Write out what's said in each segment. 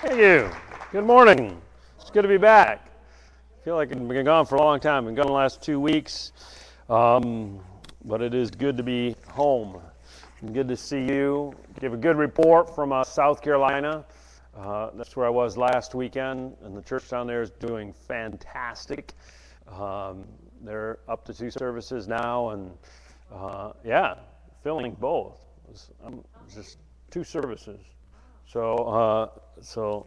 Thank you. Good morning. It's good to be back. I feel like I've been gone for a long time. I've been gone the last two weeks, um, but it is good to be home. Good to see you. Give a good report from uh, South Carolina. Uh, that's where I was last weekend, and the church down there is doing fantastic. Um, they're up to two services now, and uh, yeah, filling both. I'm just two services. So, uh, so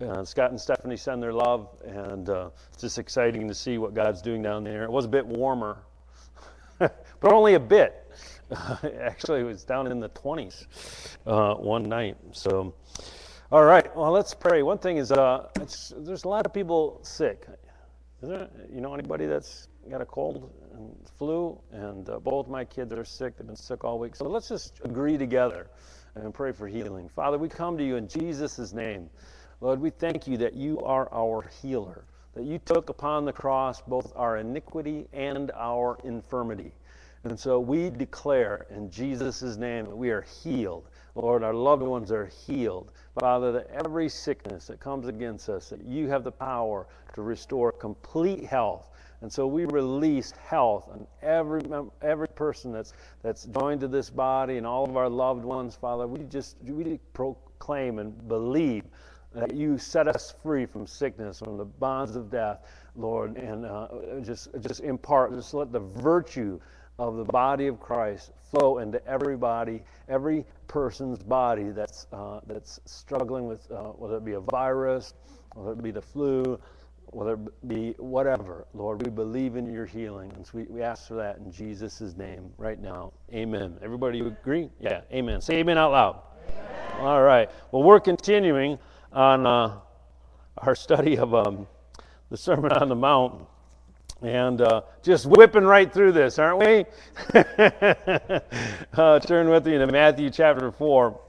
uh, Scott and Stephanie send their love, and uh, it's just exciting to see what God's doing down there. It was a bit warmer, but only a bit. Actually, it was down in the 20s uh, one night. So, all right. Well, let's pray. One thing is, uh, there's a lot of people sick. Is there, you know anybody that's got a cold and flu? And uh, both my kids are sick. They've been sick all week. So let's just agree together and pray for healing. Father, we come to you in Jesus' name. Lord, we thank you that you are our healer, that you took upon the cross both our iniquity and our infirmity. And so we declare in Jesus' name that we are healed. Lord, our loved ones are healed. Father, that every sickness that comes against us, that you have the power to restore complete health and so we release health on every, every person that's, that's joined to this body and all of our loved ones, Father. We just we proclaim and believe that you set us free from sickness, from the bonds of death, Lord, and uh, just, just impart, just let the virtue of the body of Christ flow into everybody, every person's body that's, uh, that's struggling with, uh, whether it be a virus, whether it be the flu, whether it be whatever, Lord, we believe in your healing. And so we, we ask for that in Jesus' name right now. Amen. Everybody agree? Yeah, amen. Say amen out loud. Amen. All right. Well, we're continuing on uh, our study of um, the Sermon on the Mount. And uh, just whipping right through this, aren't we? uh, turn with me to Matthew chapter 4,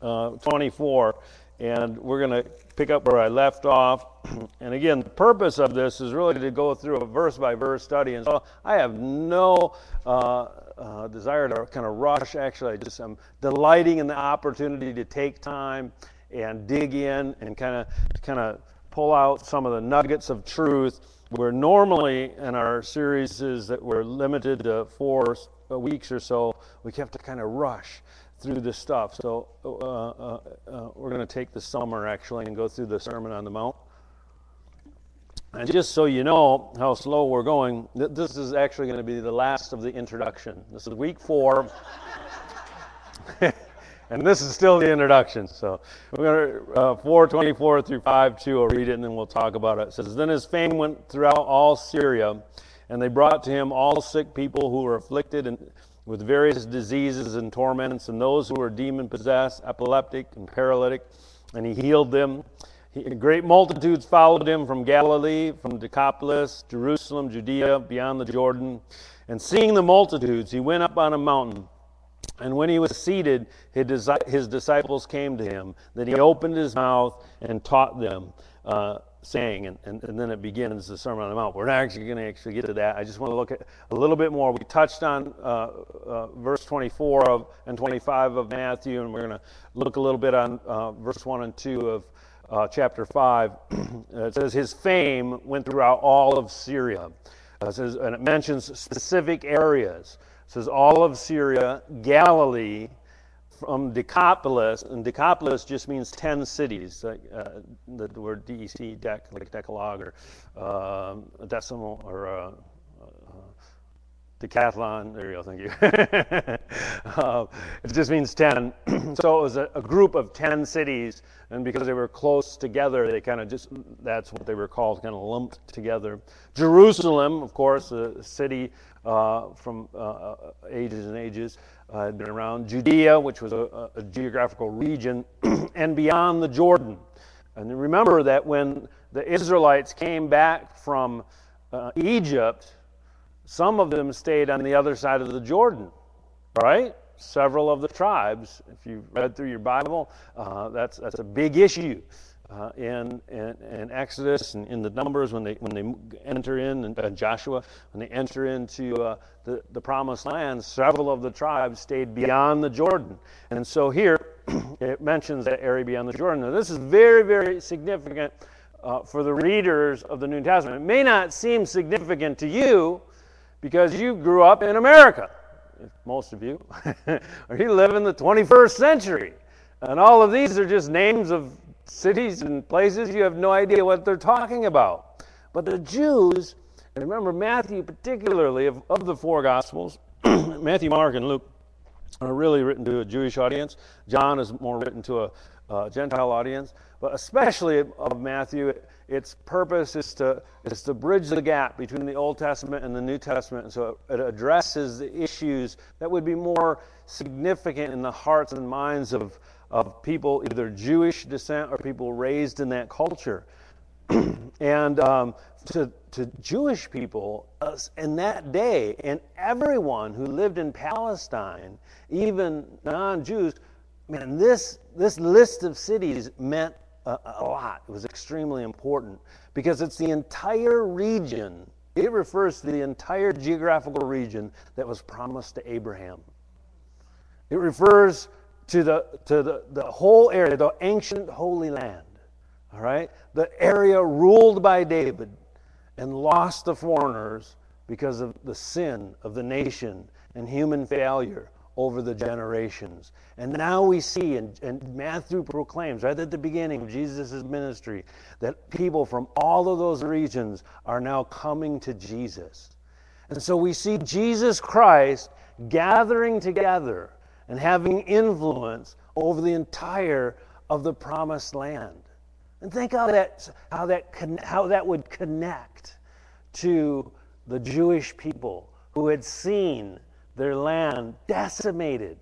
uh, 24. And we're going to pick up where I left off. and again, the purpose of this is really to go through a verse by verse study. And so I have no uh, uh, desire to kind of rush. Actually, I just am delighting in the opportunity to take time and dig in and kind of kind of pull out some of the nuggets of truth. Where normally in our series is that we're limited to four weeks or so, we have to kind of rush through this stuff. So uh, uh, uh, we're going to take the summer actually and go through the Sermon on the Mount. And just so you know how slow we're going, th- this is actually going to be the last of the introduction. This is week four. and this is still the introduction. So we're going to, uh, 424 through 5 2, I'll read it and then we'll talk about it. It says, Then his fame went throughout all Syria, and they brought to him all sick people who were afflicted and with various diseases and torments, and those who were demon possessed, epileptic, and paralytic, and he healed them. He, great multitudes followed him from Galilee, from Decapolis, Jerusalem, Judea, beyond the Jordan. And seeing the multitudes, he went up on a mountain. And when he was seated, his disciples came to him. Then he opened his mouth and taught them. Uh, saying, and, and, and, then it begins the Sermon on the Mount. We're not actually going to actually get to that. I just want to look at a little bit more. We touched on uh, uh, verse 24 of, and 25 of Matthew, and we're going to look a little bit on uh, verse 1 and 2 of uh, chapter 5. it says, His fame went throughout all of Syria. It says, and it mentions specific areas. It says, all of Syria, Galilee, from Decapolis, and Decapolis just means 10 cities, uh, the word DEC, dec, like decalogue, or uh, decimal, or uh, uh, decathlon, there you go, thank you. Uh, it just means 10. so it was a, a, group of 10 cities, and because they were close together, they kind of just, that's what they were called, kind of lumped together. Jerusalem, of course, a city uh, from ages and ages uh, been around Judea, which was a, a geographical region, and beyond the Jordan. And remember that when the Israelites came back from uh, Egypt, some of them stayed on the other side of the Jordan, right? Several of the tribes, if you've read through your Bible, uh, that's, that's a big issue uh, in, in, in, Exodus and in the Numbers when they, when they enter in, and uh, Joshua, when they enter into uh, the, the promised land, several of the tribes stayed beyond the Jordan. And so here, it mentions that area beyond the Jordan. Now, this is very, very significant uh, for the readers of the New Testament. It may not seem significant to you because you grew up in America, most of you, or you live in the 21st century. And all of these are just names of cities and places. You have no idea what they're talking about. But the Jews, and remember Matthew particularly, of, of the four Gospels, Matthew, Mark, and Luke, are really written to a Jewish audience. John is more written to a uh, Gentile audience, but especially of Matthew, its purpose is to, is to bridge the gap between the Old Testament and the New Testament. And so it addresses the issues that would be more significant in the hearts and minds of, of people, either Jewish descent or people raised in that culture. and um, to, to Jewish people uh, in that day, and everyone who lived in Palestine, even non Jews, man, this, this list of cities meant a, a lot. It was extremely important because it's the entire region, it refers to the entire geographical region that was promised to Abraham. It refers to the, to the, the whole area, the ancient Holy Land. All right? The area ruled by David and lost to foreigners because of the sin of the nation and human failure over the generations. And now we see, and, and Matthew proclaims right at the beginning of Jesus' ministry, that people from all of those regions are now coming to Jesus. And so we see Jesus Christ gathering together and having influence over the entire of the promised land. And think how that, how that, how that would connect to the Jewish people who had seen their land decimated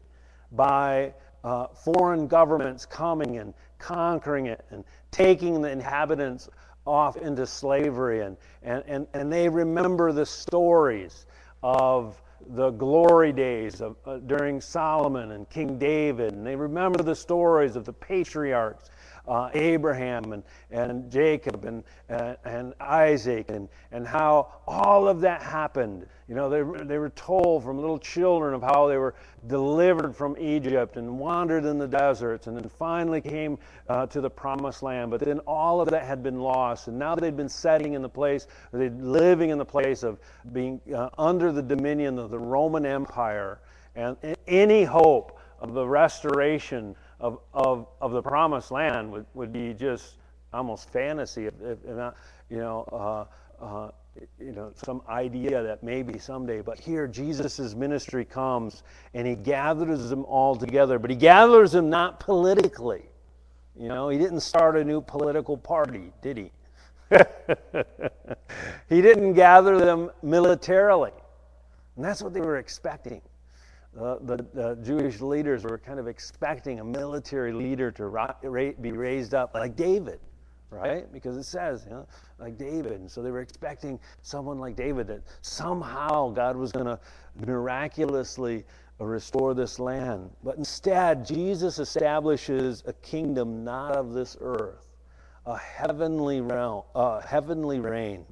by uh, foreign governments coming and conquering it and taking the inhabitants off into slavery. And, and, and, and they remember the stories of the glory days of, uh, during Solomon and King David. And they remember the stories of the patriarchs uh, Abraham and, and Jacob and, and, and, Isaac and, and how all of that happened. You know, they, they were told from little children of how they were delivered from Egypt and wandered in the deserts and then finally came uh, to the promised land. But then all of that had been lost. And now they'd been setting in the place, they'd living in the place of being uh, under the dominion of the Roman Empire. And any hope of the restoration of, of, of the promised land would, would be just almost fantasy, if, if not, you know, uh, uh, you know, some idea that maybe someday. But here, Jesus' ministry comes and he gathers them all together. But he gathers them not politically. You know, he didn't start a new political party, did he? he didn't gather them militarily. And that's what they were expecting uh, the, the, Jewish leaders were kind of expecting a military leader to ra- ra- be raised up like David, right? Because it says, you know, like David. And so they were expecting someone like David that somehow God was going to miraculously restore this land. But instead, Jesus establishes a kingdom not of this earth, a heavenly realm, a heavenly reign,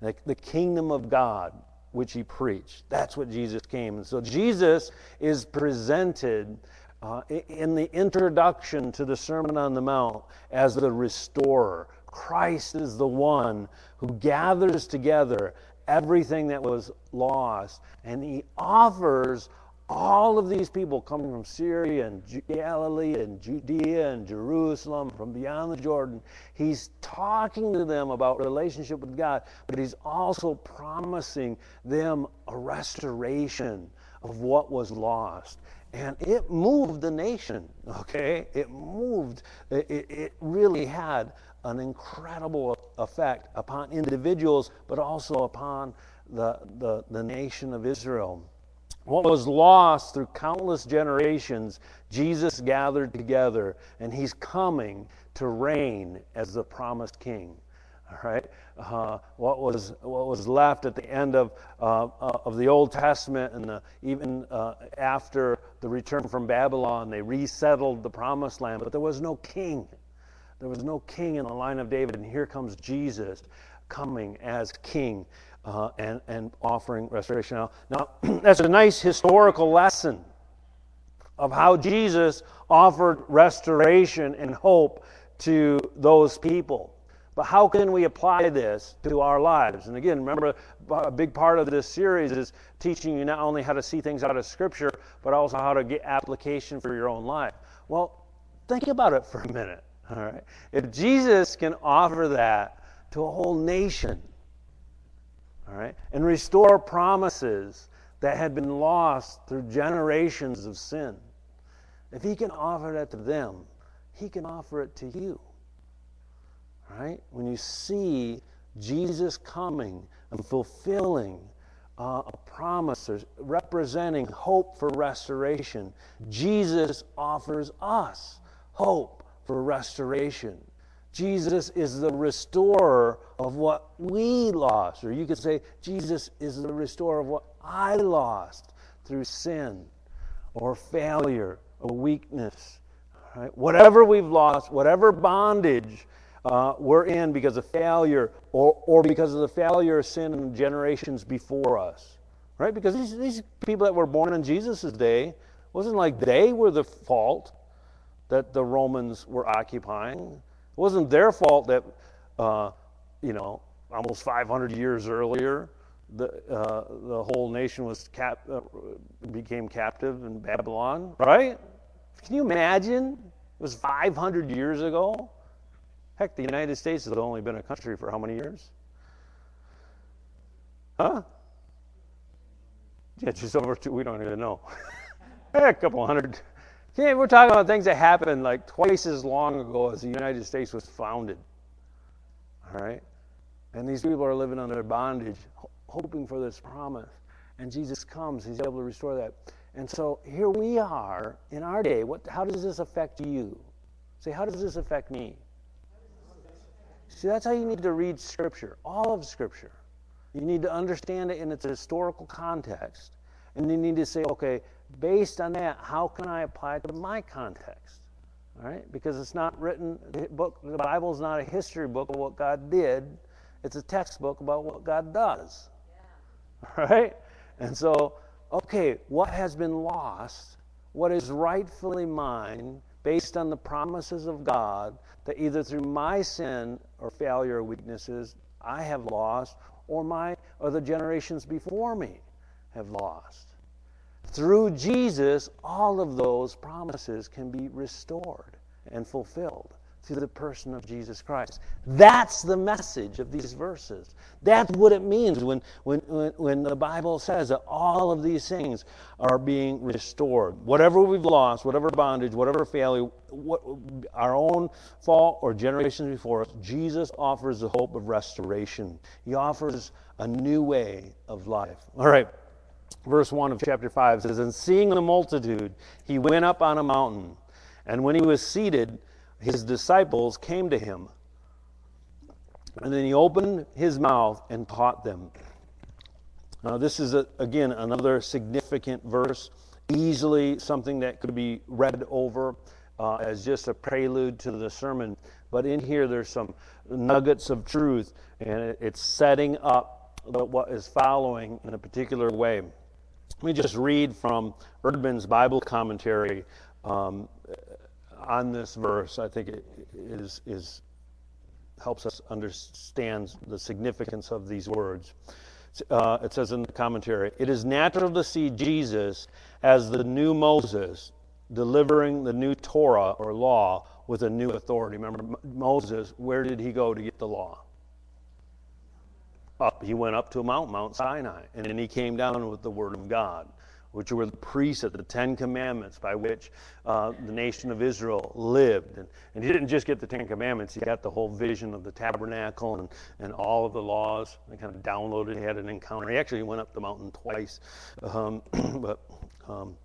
the, the kingdom of God which he preached. That's what Jesus came. And so Jesus is presented uh, in the introduction to the Sermon on the Mount as the restorer. Christ is the one who gathers together everything that was lost, and he offers all of these people coming from Syria and Galilee and Judea and Jerusalem, from beyond the Jordan, he's talking to them about relationship with God, but he's also promising them a restoration of what was lost. And it moved the nation, okay? It moved, it, it really had an incredible effect upon individuals, but also upon the, the, the nation of Israel. What was lost through countless generations, Jesus gathered together, and he's coming to reign as the promised king. All right? Uh, what, was, what was left at the end of, uh, uh, of the Old Testament and the, even uh, after the return from Babylon, they resettled the promised land, but there was no king. There was no king in the line of David, and here comes Jesus coming as king uh, and, and offering restoration. Now, now that's a nice historical lesson. of how Jesus offered restoration and hope to those people. But how can we apply this to our lives? And again, remember, a big part of this series is teaching you not only how to see things out of Scripture, but also how to get application for your own life. Well, think about it for a minute. All right. If Jesus can offer that to a whole nation, all right, and restore promises that had been lost through generations of sin, if he can offer that to them, he can offer it to you. Right? When you see Jesus coming and fulfilling uh, a promise representing hope for restoration, Jesus offers us hope for restoration. Jesus is the restorer of what we lost. Or you could say, Jesus is the restorer of what I lost through sin or failure or weakness. Right? Whatever we've lost, whatever bondage uh, we're in because of failure or, or because of the failure of sin in generations before us. Right? Because these, these people that were born in Jesus' day, wasn't like they were the fault that the Romans were occupying. It wasn't their fault that, uh, you know, almost 500 years earlier, the, uh, the whole nation was cap, uh, became captive in Babylon, right? Can you imagine? It was 500 years ago. Heck, the United States has only been a country for how many years? Huh? Yeah, just over two. We don't even know. a couple hundred. Yeah, we're talking about things that happened like twice as long ago as the United States was founded. All right? And these people are living under bondage, hoping for this promise. And Jesus comes, he's able to restore that. And so here we are in our day. What, how does this affect you? Say, how does this affect me? See, that's how you need to read Scripture, all of Scripture. You need to understand it in its historical context. And you need to say, okay, based on that, how can I apply it to my context? All right? Because it's not written, the book, the Bible is not a history book of what God did, it's a textbook about what God does. Yeah. All right? And so, okay, what has been lost, what is rightfully mine, based on the promises of God that either through my sin or failure or weaknesses I have lost, or my or the generations before me have lost. Through Jesus, all of those promises can be restored and fulfilled through the person of Jesus Christ. That's the message of these verses. That's what it means when, when, when, the Bible says that all of these things are being restored. Whatever we've lost, whatever bondage, whatever failure, what, our own fault or generations before us, Jesus offers the hope of restoration. He offers a new way of life. All right. Verse 1 of chapter 5 says, And seeing the multitude, he went up on a mountain. And when he was seated, his disciples came to him. And then he opened his mouth and taught them. Now, this is, a, again, another significant verse, easily something that could be read over uh, as just a prelude to the sermon. But in here, there's some nuggets of truth, and it's setting up what is following in a particular way. Let me just read from Eerdmans' Bible commentary um, on this verse, I think it is, is helps us understand the significance of these words. Uh, it says in the commentary, it is natural to see Jesus as the new Moses delivering the new Torah or law with a new authority. Remember, Moses, where did he go to get the law? Up. He went up to a Mount Sinai, and then he came down with the Word of God which were the of the Ten Commandments by which uh, the nation of Israel lived. And, and he didn't just get the Ten Commandments, he got the whole vision of the tabernacle and, and all of the laws. They kind of downloaded, he had an encounter. He actually went up the mountain twice. Um, but. Um,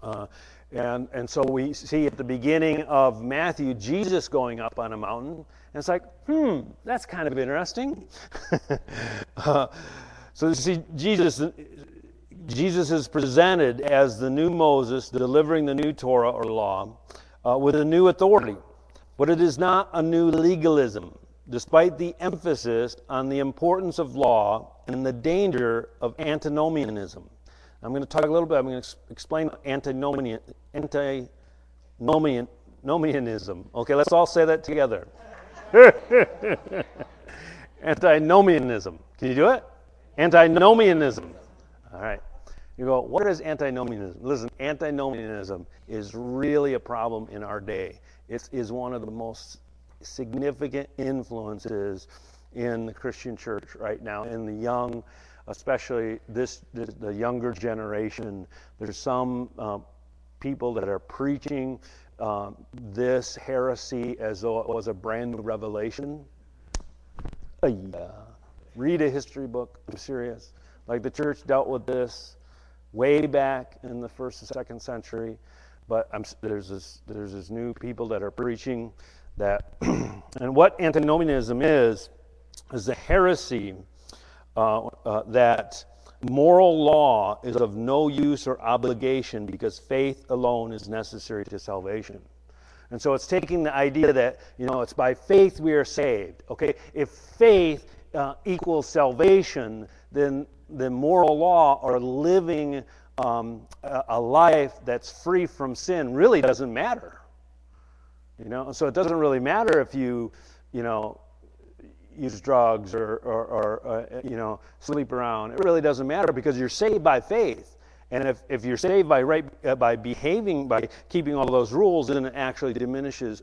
uh, and, and so we see at the beginning of Matthew Jesus going up on a mountain. And it's like, hmm, that's kind of interesting. uh, so you see, Jesus Jesus is presented as the new Moses delivering the new Torah or law uh, with a new authority. But it is not a new legalism, despite the emphasis on the importance of law and the danger of antinomianism. I'm going to talk a little bit, I'm going to explain antinomian, antinomianism. Okay, let's all say that together. antinomianism. Can you do it? Antinomianism. All right. You go, what is antinomianism? Listen, antinomianism is really a problem in our day. It is one of the most significant influences in the Christian church right now, in the young, especially this, this the younger generation. There's some uh, people that are preaching um, this heresy as though it was a brand new revelation. Uh, yeah. Read a history book. I'm serious. Like the church dealt with this way back in the first and second century. But I'm, there's this there's this new people that are preaching that, and what antinomianism is, is the heresy that moral law is of no use or obligation because faith alone is necessary to salvation. And so it's taking the idea that, you know, it's by faith we are saved. Okay? If faith uh, equals salvation, then the moral law or living um, a life that's free from sin really doesn't matter. You know, so it doesn't really matter if you, you know, use drugs or, or, or uh, you know, sleep around. It really doesn't matter because you're saved by faith. And if, if you're saved by right uh, by behaving by keeping all those rules, then it actually diminishes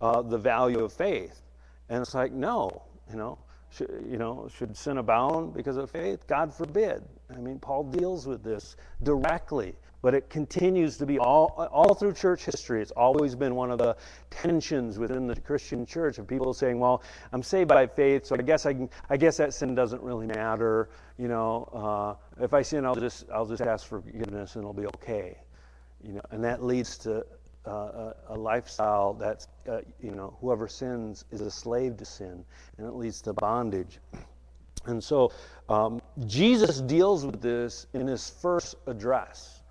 uh, the value of faith. And it's like no, you know, should, you know, should sin abound because of faith? God forbid. I mean, Paul deals with this directly, but it continues to be all, all through church history. It's always been one of the tensions within the Christian church of people saying, "Well, I'm saved by faith, so I guess I, can, I guess that sin doesn't really matter. You know, uh, if I sin, I'll just I'll just ask for forgiveness and it'll be okay. You know, and that leads to uh, a, lifestyle that's, uh, you know, whoever sins is a slave to sin, and it leads to bondage. And so um, Jesus deals with this in his first address.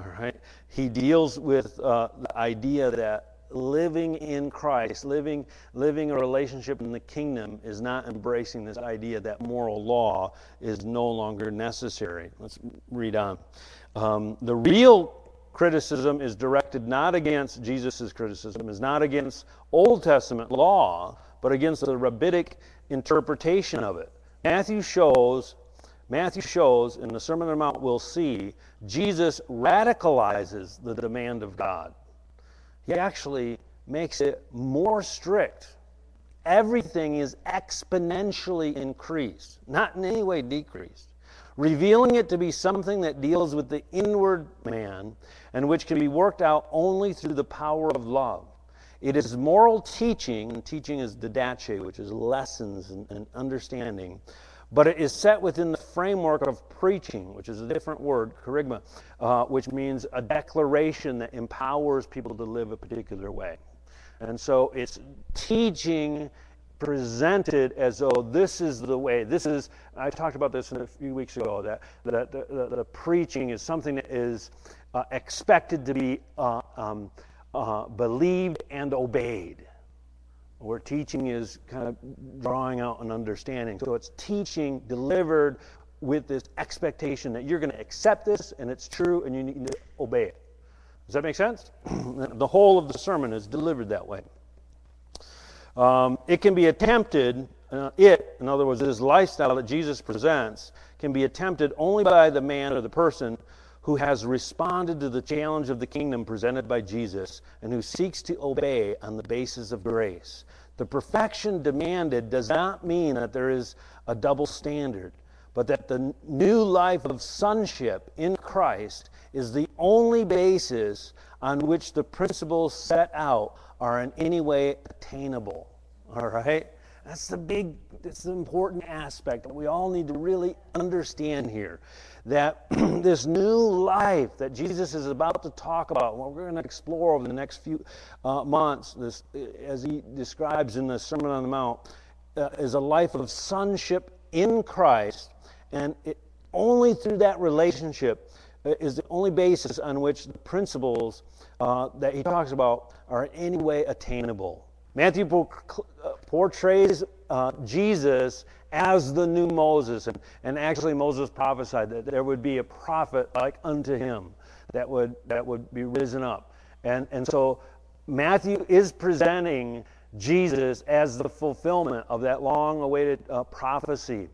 All right, he deals with uh, the idea that living in Christ, living living a relationship in the kingdom, is not embracing this idea that moral law is no longer necessary. Let's read on. Um, the real criticism is directed not against Jesus' criticism, is not against Old Testament law, but against the rabbinic interpretation of it. Matthew shows, Matthew shows, in the Sermon on the Mount, we'll see, Jesus radicalizes the demand of God. He actually makes it more strict. Everything is exponentially increased, not in any way decreased revealing it to be something that deals with the inward man and which can be worked out only through the power of love. It is moral teaching, and teaching is didache, which is lessons and, and understanding, but it is set within the framework of preaching, which is a different word, kerygma, uh, which means a declaration that empowers people to live a particular way. And so it's teaching presented as though this is the way. This is, I talked about this a few weeks ago, that, that the, preaching is something that is uh, expected to be uh, um, uh, believed and obeyed. Where teaching is kind of drawing out an understanding. So it's teaching delivered with this expectation that you're going to accept this and it's true and you need to obey it. Does that make sense? the whole of the sermon is delivered that way. Um, it can be attempted, uh, it, in other words, this lifestyle that Jesus presents, can be attempted only by the man or the person who has responded to the challenge of the kingdom presented by Jesus and who seeks to obey on the basis of grace. The perfection demanded does not mean that there is a double standard, but that the new life of sonship in Christ is the only basis on which the principles set out are in any way attainable. All right? That's the big, that's the important aspect that we all need to really understand here. That this new life that Jesus is about to talk about, what we're going to explore over the next few uh, months, this, as he describes in the Sermon on the Mount, uh, is a life of sonship in Christ. And it, only through that relationship uh, is the only basis on which the principles uh, that he talks about are in any way attainable. Matthew uh, portrays uh, Jesus as the new Moses. And, and actually, Moses prophesied that there would be a prophet like unto him that would, that would be risen up. And, and so Matthew is presenting Jesus as the fulfillment of that long awaited uh, prophecy.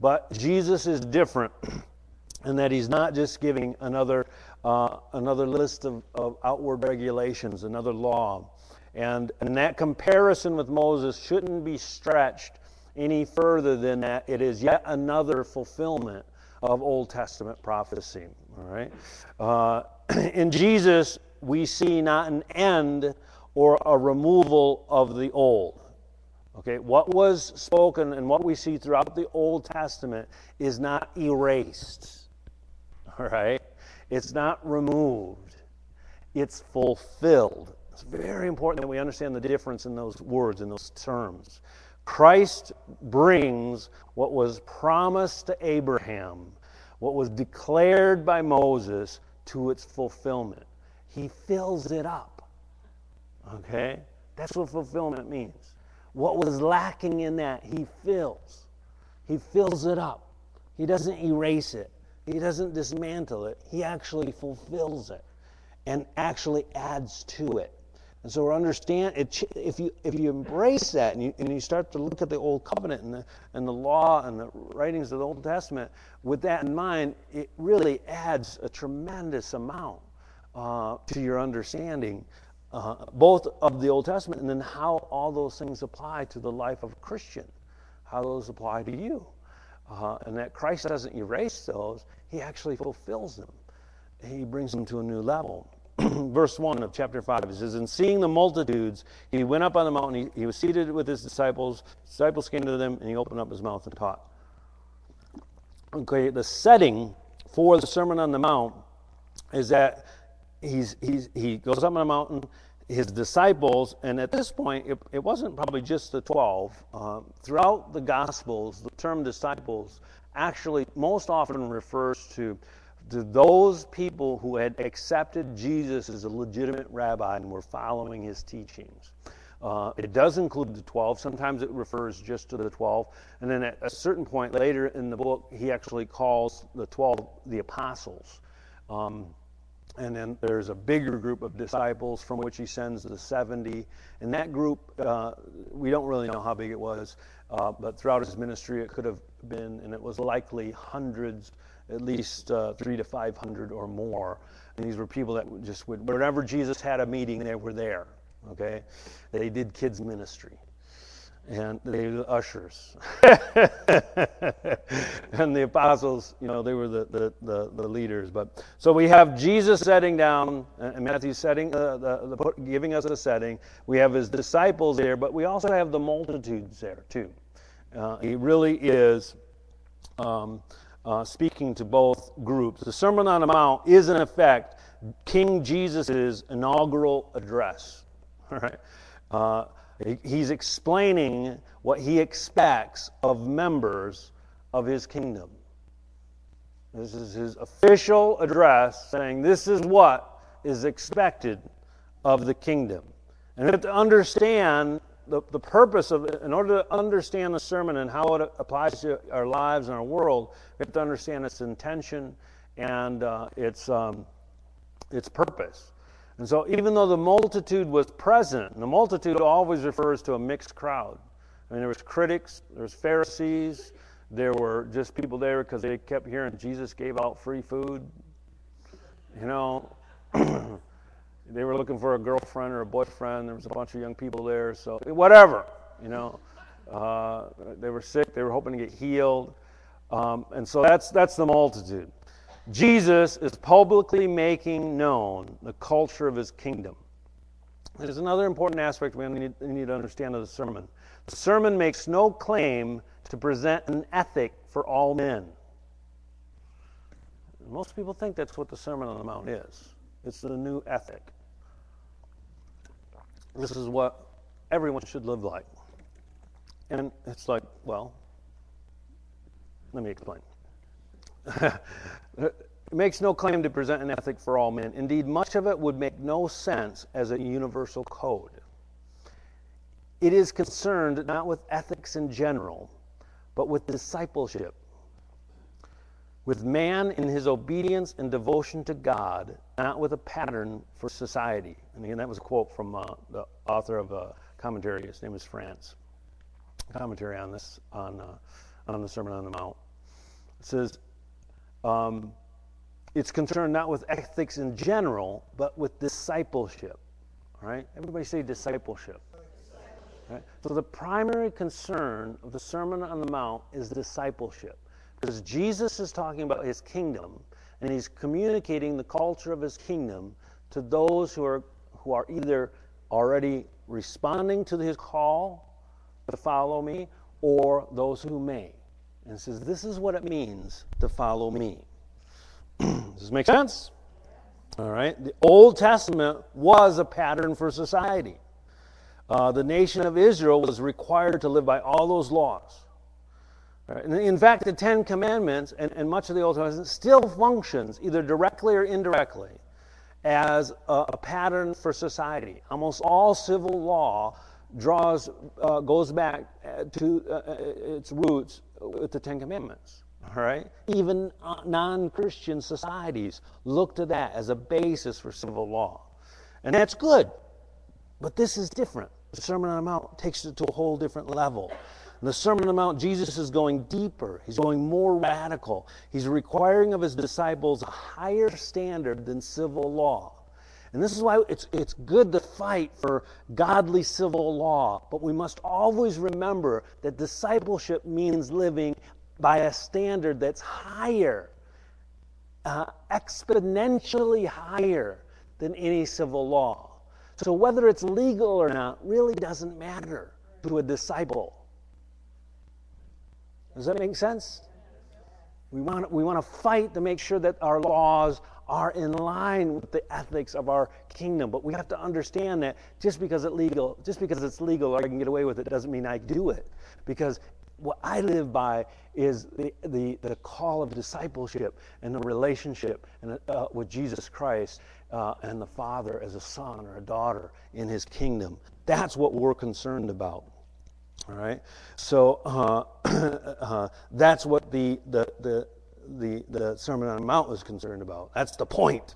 But Jesus is different in that he's not just giving another, uh, another list of, of outward regulations, another law. And, and that comparison with Moses shouldn't be stretched any further than that. It is yet another fulfillment of Old Testament prophecy. All right. Uh, in Jesus, we see not an end or a removal of the old. Okay, what was spoken and what we see throughout the Old Testament is not erased. All right? It's not removed, it's fulfilled. It's very important that we understand the difference in those words, in those terms. Christ brings what was promised to Abraham, what was declared by Moses, to its fulfillment. He fills it up. Okay? That's what fulfillment means. What was lacking in that, he fills. He fills it up. He doesn't erase it, he doesn't dismantle it. He actually fulfills it and actually adds to it. And so understand it, if you if you embrace that and you, and you start to look at the old covenant and the and the law and the writings of the Old Testament with that in mind, it really adds a tremendous amount uh, to your understanding, uh, both of the Old Testament and then how all those things apply to the life of a Christian, how those apply to you, uh, and that Christ doesn't erase those; He actually fulfills them. He brings them to a new level. verse 1 of chapter 5. It says, And seeing the multitudes, he went up on the mountain. He, he was seated with his disciples. disciples came to them, and he opened up his mouth and taught. Okay, the setting for the Sermon on the Mount is that he's, he's, he goes up on the mountain, his disciples, and at this point, it, it wasn't probably just the 12. Uh, throughout the Gospels, the term disciples actually most often refers to to those people who had accepted Jesus as a legitimate rabbi and were following his teachings. Uh, it does include the 12. Sometimes it refers just to the 12. And then at a certain point later in the book, he actually calls the 12 the apostles. Um, and then there's a bigger group of disciples from which he sends the 70. And that group, uh, we don't really know how big it was, uh, but throughout his ministry, it could have been, and it was likely hundreds at least uh, three to 500 or more. And these were people that just would, whenever Jesus had a meeting, they were there. Okay? They did kids' ministry. And they were the ushers. and the apostles, you know, they were the, the, the, the, leaders. But So we have Jesus setting down, and Matthew setting, uh, the, the, giving us a setting. We have his disciples there, but we also have the multitudes there, too. Uh, he really is. Um, uh, speaking to both groups. The Sermon on the Mount is, in effect, King Jesus' inaugural address. Right? Uh, he's explaining what he expects of members of his kingdom. This is his official address saying this is what is expected of the kingdom. And we have to understand the, the purpose of in order to understand the sermon and how it applies to our lives and our world, we have to understand its intention and uh, its, um, its purpose. And so, even though the multitude was present, the multitude always refers to a mixed crowd. I mean, there was critics, there was Pharisees, there were just people there because they kept hearing Jesus gave out free food. You know, they were looking for a girlfriend or a boyfriend. There was a bunch of young people there, so whatever, you know. Uh, they were sick. They were hoping to get healed, um, and so that's that's the multitude. Jesus is publicly making known the culture of his kingdom. There's another important aspect we need, we need to understand of the sermon. The sermon makes no claim to present an ethic for all men. Most people think that's what the Sermon on the Mount is. It's the new ethic. This is what everyone should live like. And it's like, well, let me explain. it makes no claim to present an ethic for all men. Indeed, much of it would make no sense as a universal code. It is concerned not with ethics in general, but with discipleship. With man in his obedience and devotion to God, not with a pattern for society. And again, that was a quote from uh, the author of a commentary. His name is France. Commentary on this, on, uh, on the Sermon on the Mount. It says, um, it's concerned not with ethics in general, but with discipleship. All right? Everybody say discipleship. Right? So the primary concern of the Sermon on the Mount is discipleship. Because Jesus is talking about his kingdom, and he's communicating the culture of his kingdom to those who are, who are either already responding to his call to follow me, or those who may. And says, This is what it means to follow me. Does this make sense? All right. The Old Testament was a pattern for society. Uh, the nation of Israel was required to live by all those laws. Right? in fact, the Ten Commandments and, and, much of the Old Testament still functions, either directly or indirectly, as a, a pattern for society. Almost all civil law draws, uh, goes back uh, to uh, uh, its roots with the Ten Commandments. All right? Even uh, non Christian societies look to that as a basis for civil law. And that's good. But this is different. The Sermon on the Mount takes it to a whole different level. In the Sermon on the Mount, Jesus is going deeper. He's going more radical. He's requiring of his disciples a higher standard than civil law. And this is why it's, it's good to fight for godly civil law, but we must always remember that discipleship means living by a standard that's higher, uh, exponentially higher than any civil law. So whether it's legal or not really doesn't matter to a disciple. Does that make sense? We want, we want to fight to make sure that our laws are in line with the ethics of our kingdom. But we have to understand that just because it's legal, just because it's legal or I can get away with it doesn't mean I do it. Because what I live by is the, the, the call of discipleship and the relationship and, uh, with Jesus Christ uh, and the Father as a son or a daughter in his kingdom. That's what we're concerned about. All right? So uh, uh, that's what the, the, the, the, the Sermon on the Mount was concerned about. That's the point.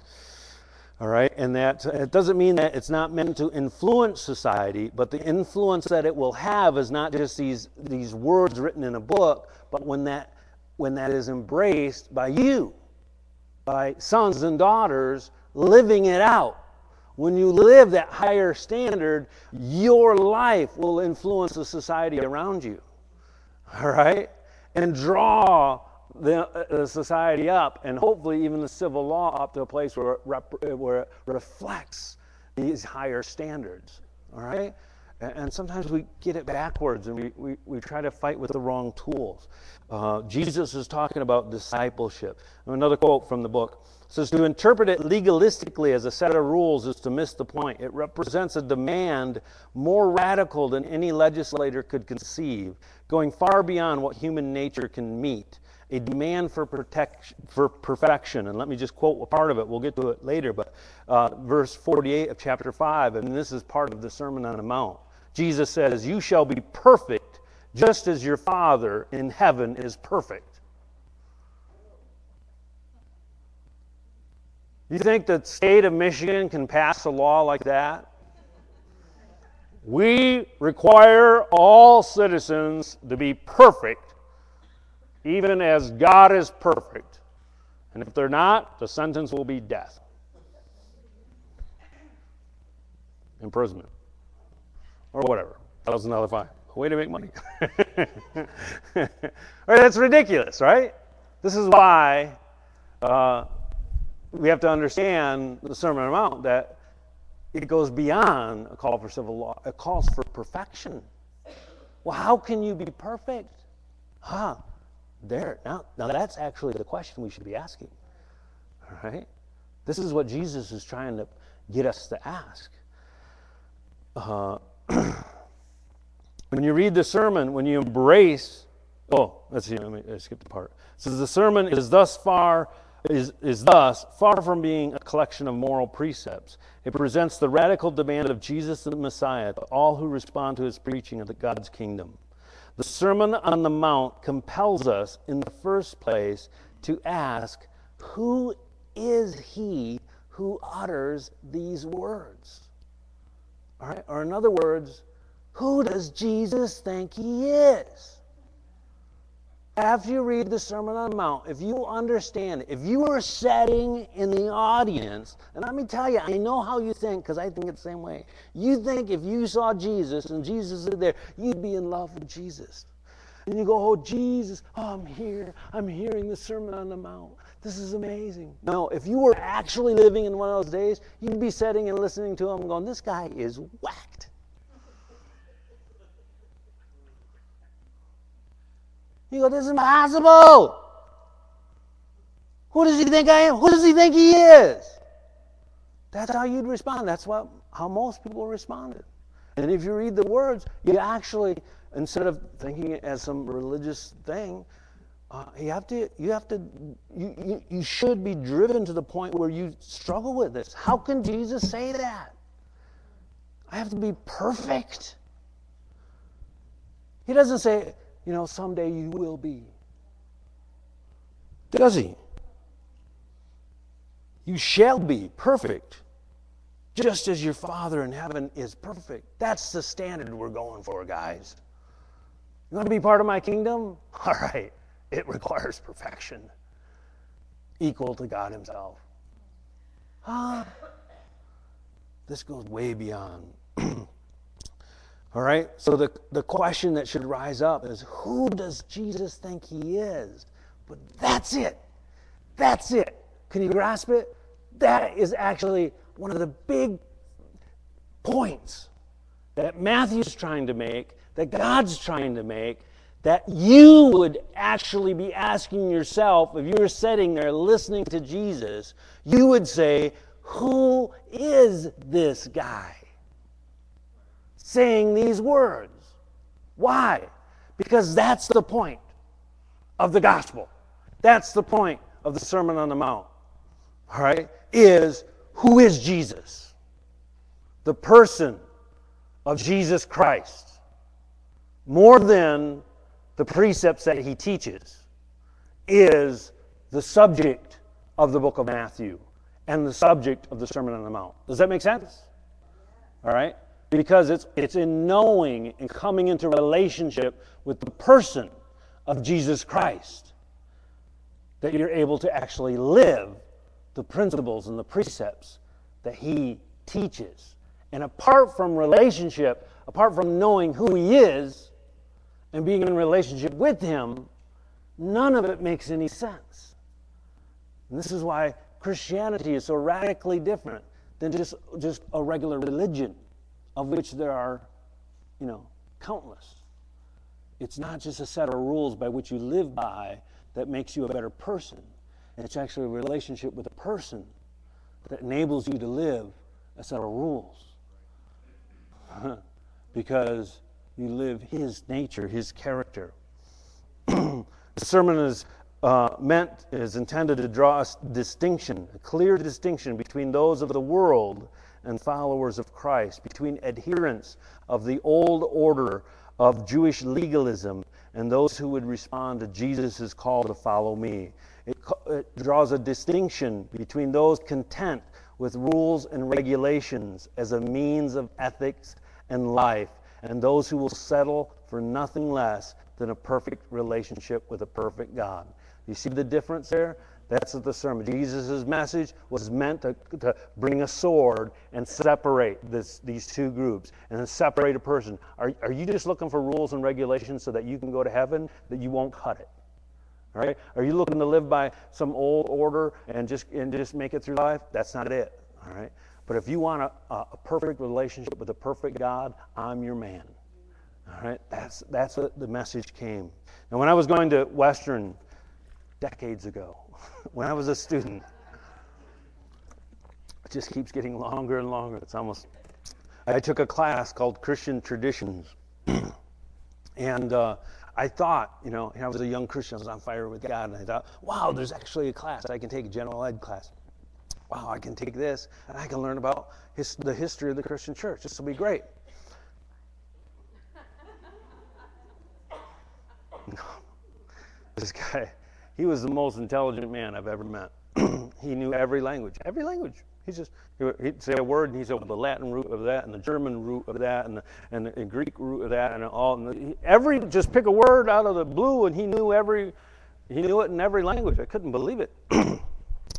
All right, and that it doesn't mean that it's not meant to influence society, but the influence that it will have is not just these these words written in a book, but when that when that is embraced by you, by sons and daughters living it out. When you live that higher standard, your life will influence the society around you. All right, and draw the, the, society up and hopefully even the civil law up to a place where it, rep, where it reflects these higher standards. All right? And, and, sometimes we get it backwards and we, we, we try to fight with the wrong tools. Uh, Jesus is talking about discipleship. Another quote from the book says to interpret it legalistically as a set of rules is to miss the point. It represents a demand more radical than any legislator could conceive, going far beyond what human nature can meet a demand for, protection, for perfection. And let me just quote part of it. We'll get to it later. But uh, verse 48 of chapter 5, and this is part of the Sermon on the Mount. Jesus says, You shall be perfect just as your Father in heaven is perfect. You think the state of Michigan can pass a law like that? We require all citizens to be perfect even as God is perfect. And if they're not, the sentence will be death, imprisonment, or whatever. Thousand dollar fine. Way to make money. right, that's ridiculous, right? This is why uh, we have to understand the Sermon on the Mount that it goes beyond a call for civil law. It calls for perfection. Well, how can you be perfect? Huh? there. Now, now that's actually the question we should be asking. All right? This is what Jesus is trying to get us to ask. Uh, when you read the sermon, when you embrace, oh, let's see, let me skip the part. It says the sermon is thus far is, is thus far from being a collection of moral precepts. It presents the radical demand of Jesus the Messiah to all who respond to his preaching of the God's kingdom. The Sermon on the Mount compels us, in the first place, to ask who is he who utters these words? All right? Or, in other words, who does Jesus think he is? After you read the Sermon on the Mount, if you understand it, if you were sitting in the audience, and let me tell you, I know how you think because I think it's the same way. You think if you saw Jesus and Jesus is there, you'd be in love with Jesus. And you go, Oh, Jesus, oh, I'm here. I'm hearing the Sermon on the Mount. This is amazing. No, if you were actually living in one of those days, you'd be sitting and listening to him going, This guy is whacked. You go, this is impossible. Who does he think I am? Who does he think he is? That's how you'd respond. That's what, how most people responded. And if you read the words, you actually, instead of thinking it as some religious thing, uh, you have to, you have to, you, you, you should be driven to the point where you struggle with this. How can Jesus say that? I have to be perfect. He doesn't say, you know, someday you will be. Does he? You shall be perfect, just as your Father in heaven is perfect. That's the standard we're going for, guys. You want to be part of my kingdom? All right, it requires perfection, equal to God Himself. Ah, this goes way beyond All right? So the, the question that should rise up is who does Jesus think he is? But that's it. That's it. Can you grasp it? That is actually one of the big points that Matthew's trying to make, that God's trying to make, that you would actually be asking yourself if you were sitting there listening to Jesus, you would say, Who is this guy? Saying these words. Why? Because that's the point of the gospel. That's the point of the Sermon on the Mount. All right? Is who is Jesus? The person of Jesus Christ. More than the precepts that he teaches, is the subject of the book of Matthew and the subject of the Sermon on the Mount. Does that make sense? All right? Because it's, it's in knowing and coming into relationship with the person of Jesus Christ that you're able to actually live the principles and the precepts that he teaches. And apart from relationship, apart from knowing who he is and being in relationship with him, none of it makes any sense. And this is why Christianity is so radically different than just, just a regular religion of which there are, you know, countless. It's not just a set of rules by which you live by that makes you a better person. It's actually a relationship with a person that enables you to live a set of rules. because you live his nature, his character. the sermon is uh, meant, is intended to draw a distinction, a clear distinction between those of the world and followers of Christ, between adherents of the old order of Jewish legalism and those who would respond to Jesus' call to follow me. It, it, draws a distinction between those content with rules and regulations as a means of ethics and life and those who will settle for nothing less than a perfect relationship with a perfect God. You see the difference there? That's the sermon. Jesus' message was meant to, to bring a sword and separate this, these two groups and separate a person. Are, are you just looking for rules and regulations so that you can go to heaven, that you won't cut it? All right? Are you looking to live by some old order and just, and just make it through life? That's not it. All right? But if you want a, a perfect relationship with a perfect God, I'm your man. All right? That's, that's what the message came. And when I was going to Western decades ago, when I was a student. It just keeps getting longer and longer. It's almost. I took a class called Christian Traditions. and uh, I thought, you know, I was a young Christian, I was on fire with God, and I thought, wow, there's actually a class I can take, a general ed class. Wow, I can take this, and I can learn about his, the history of the Christian church. This will be great. This guy, he was the most intelligent man I've ever met. he knew every language, every language. He just he'd say a word and he'd say well, the Latin root of that and the German root of that and the, and the Greek root of that and all. And the, every just pick a word out of the blue and he knew every he knew it in every language. I couldn't believe it.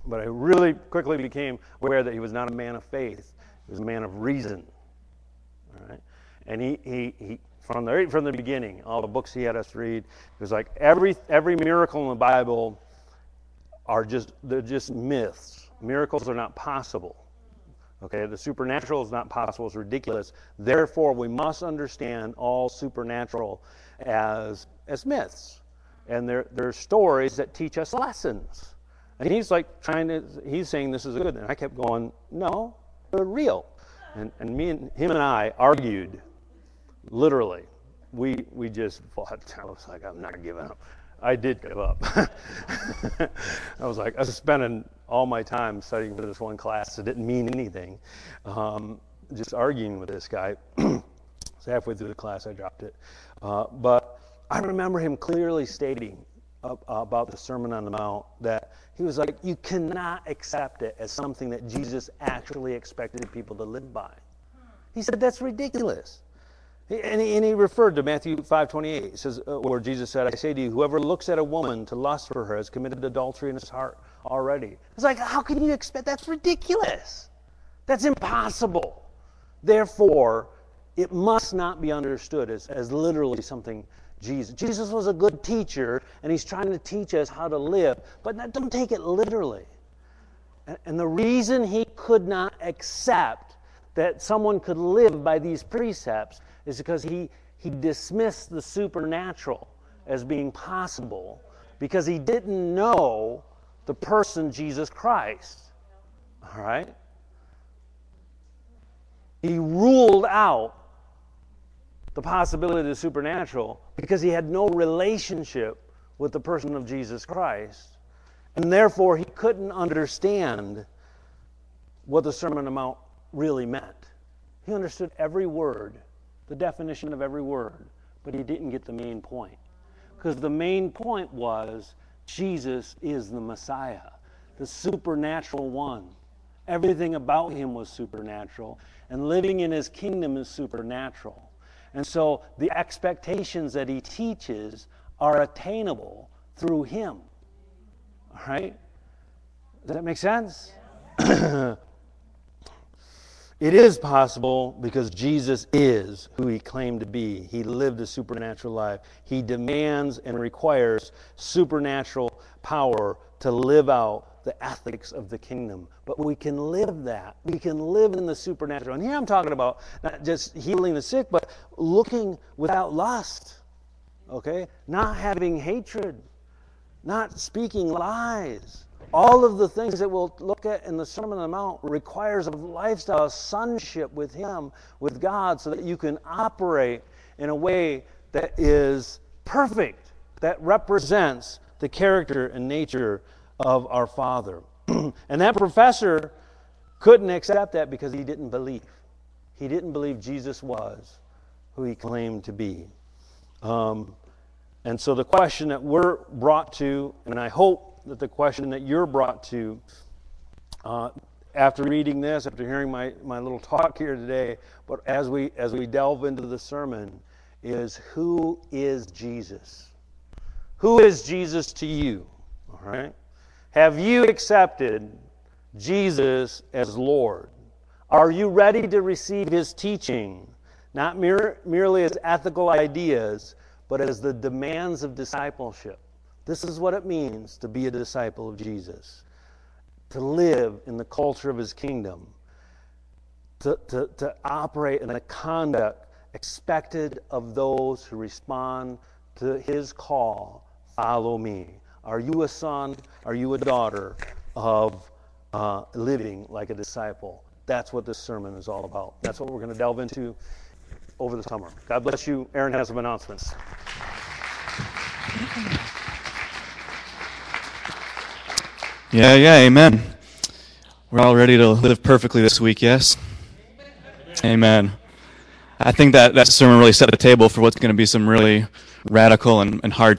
but I really quickly became aware that he was not a man of faith. He was a man of reason. All right, and he he he from the from the beginning, all the books he had us read, it was like every every miracle in the Bible are just they're just myths. Miracles are not possible. Okay, the supernatural is not possible, it's ridiculous. Therefore, we must understand all supernatural as as myths. And they're, they're stories that teach us lessons. And he's like trying to he's saying this is good. And I kept going, No, they're real. And and me and him and I argued literally. We we just fought. I was like, I'm not giving up. I did give up. I was like, I was spending all my time studying for this one class that didn't mean anything, um, just arguing with this guy. so halfway through the class, I dropped it. Uh, but I remember him clearly stating uh, about the Sermon on the Mount that he was like, you cannot accept it as something that Jesus actually expected people to live by. He said, that's ridiculous. And he, and he referred to Matthew 5.28, it says, uh, where Jesus said, I say to you, whoever looks at a woman to lust for her has committed adultery in his heart already. It's like, how can you expect? That's ridiculous. That's impossible. Therefore, it must not be understood as, as literally something Jesus. Jesus was a good teacher, and he's trying to teach us how to live, but don't take it literally. And, and the reason he could not accept that someone could live by these precepts is because he, he dismissed the supernatural as being possible because he didn't know the person Jesus Christ. All right? He ruled out the possibility of the supernatural because he had no relationship with the person of Jesus Christ. And therefore, he couldn't understand what the Sermon on the Mount really meant. He understood every word the definition of every word, but he didn't get the main point. Because the main point was Jesus is the Messiah, the supernatural one. Everything about him was supernatural, and living in his kingdom is supernatural. And so the expectations that he teaches are attainable through him. All right? Does that make sense? It is possible because Jesus is who he claimed to be. He lived a supernatural life. He demands and requires supernatural power to live out the ethics of the kingdom. But we can live that. We can live in the supernatural. And here I'm talking about not just healing the sick, but looking without lust. Okay? Not having hatred, not speaking lies all of the things that we'll look at in the Sermon on the Mount requires a lifestyle, a sonship with Him, with God, so that you can operate in a way that is perfect, that represents the character and nature of our Father. and that professor couldn't accept that because he didn't believe. He didn't believe Jesus was who he claimed to be. Um, and so the question that we're brought to, and I hope that the question that you're brought to uh, after reading this, after hearing my, my little talk here today, but as we as we delve into the sermon, is who is Jesus? Who is Jesus to you? All right? Have you accepted Jesus as Lord? Are you ready to receive his teaching, not mere, merely as ethical ideas, but as the demands of discipleship? This is what it means to be a disciple of Jesus, to live in the culture of his kingdom, to, to, to operate in a conduct expected of those who respond to his call follow me. Are you a son? Are you a daughter of uh, living like a disciple? That's what this sermon is all about. That's what we're going to delve into over the summer. God bless you. Aaron has some announcements. Yeah, yeah, amen. We're all ready to live perfectly this week, yes? Amen. I think that that sermon really set the table for what's going to be some really radical and, and hard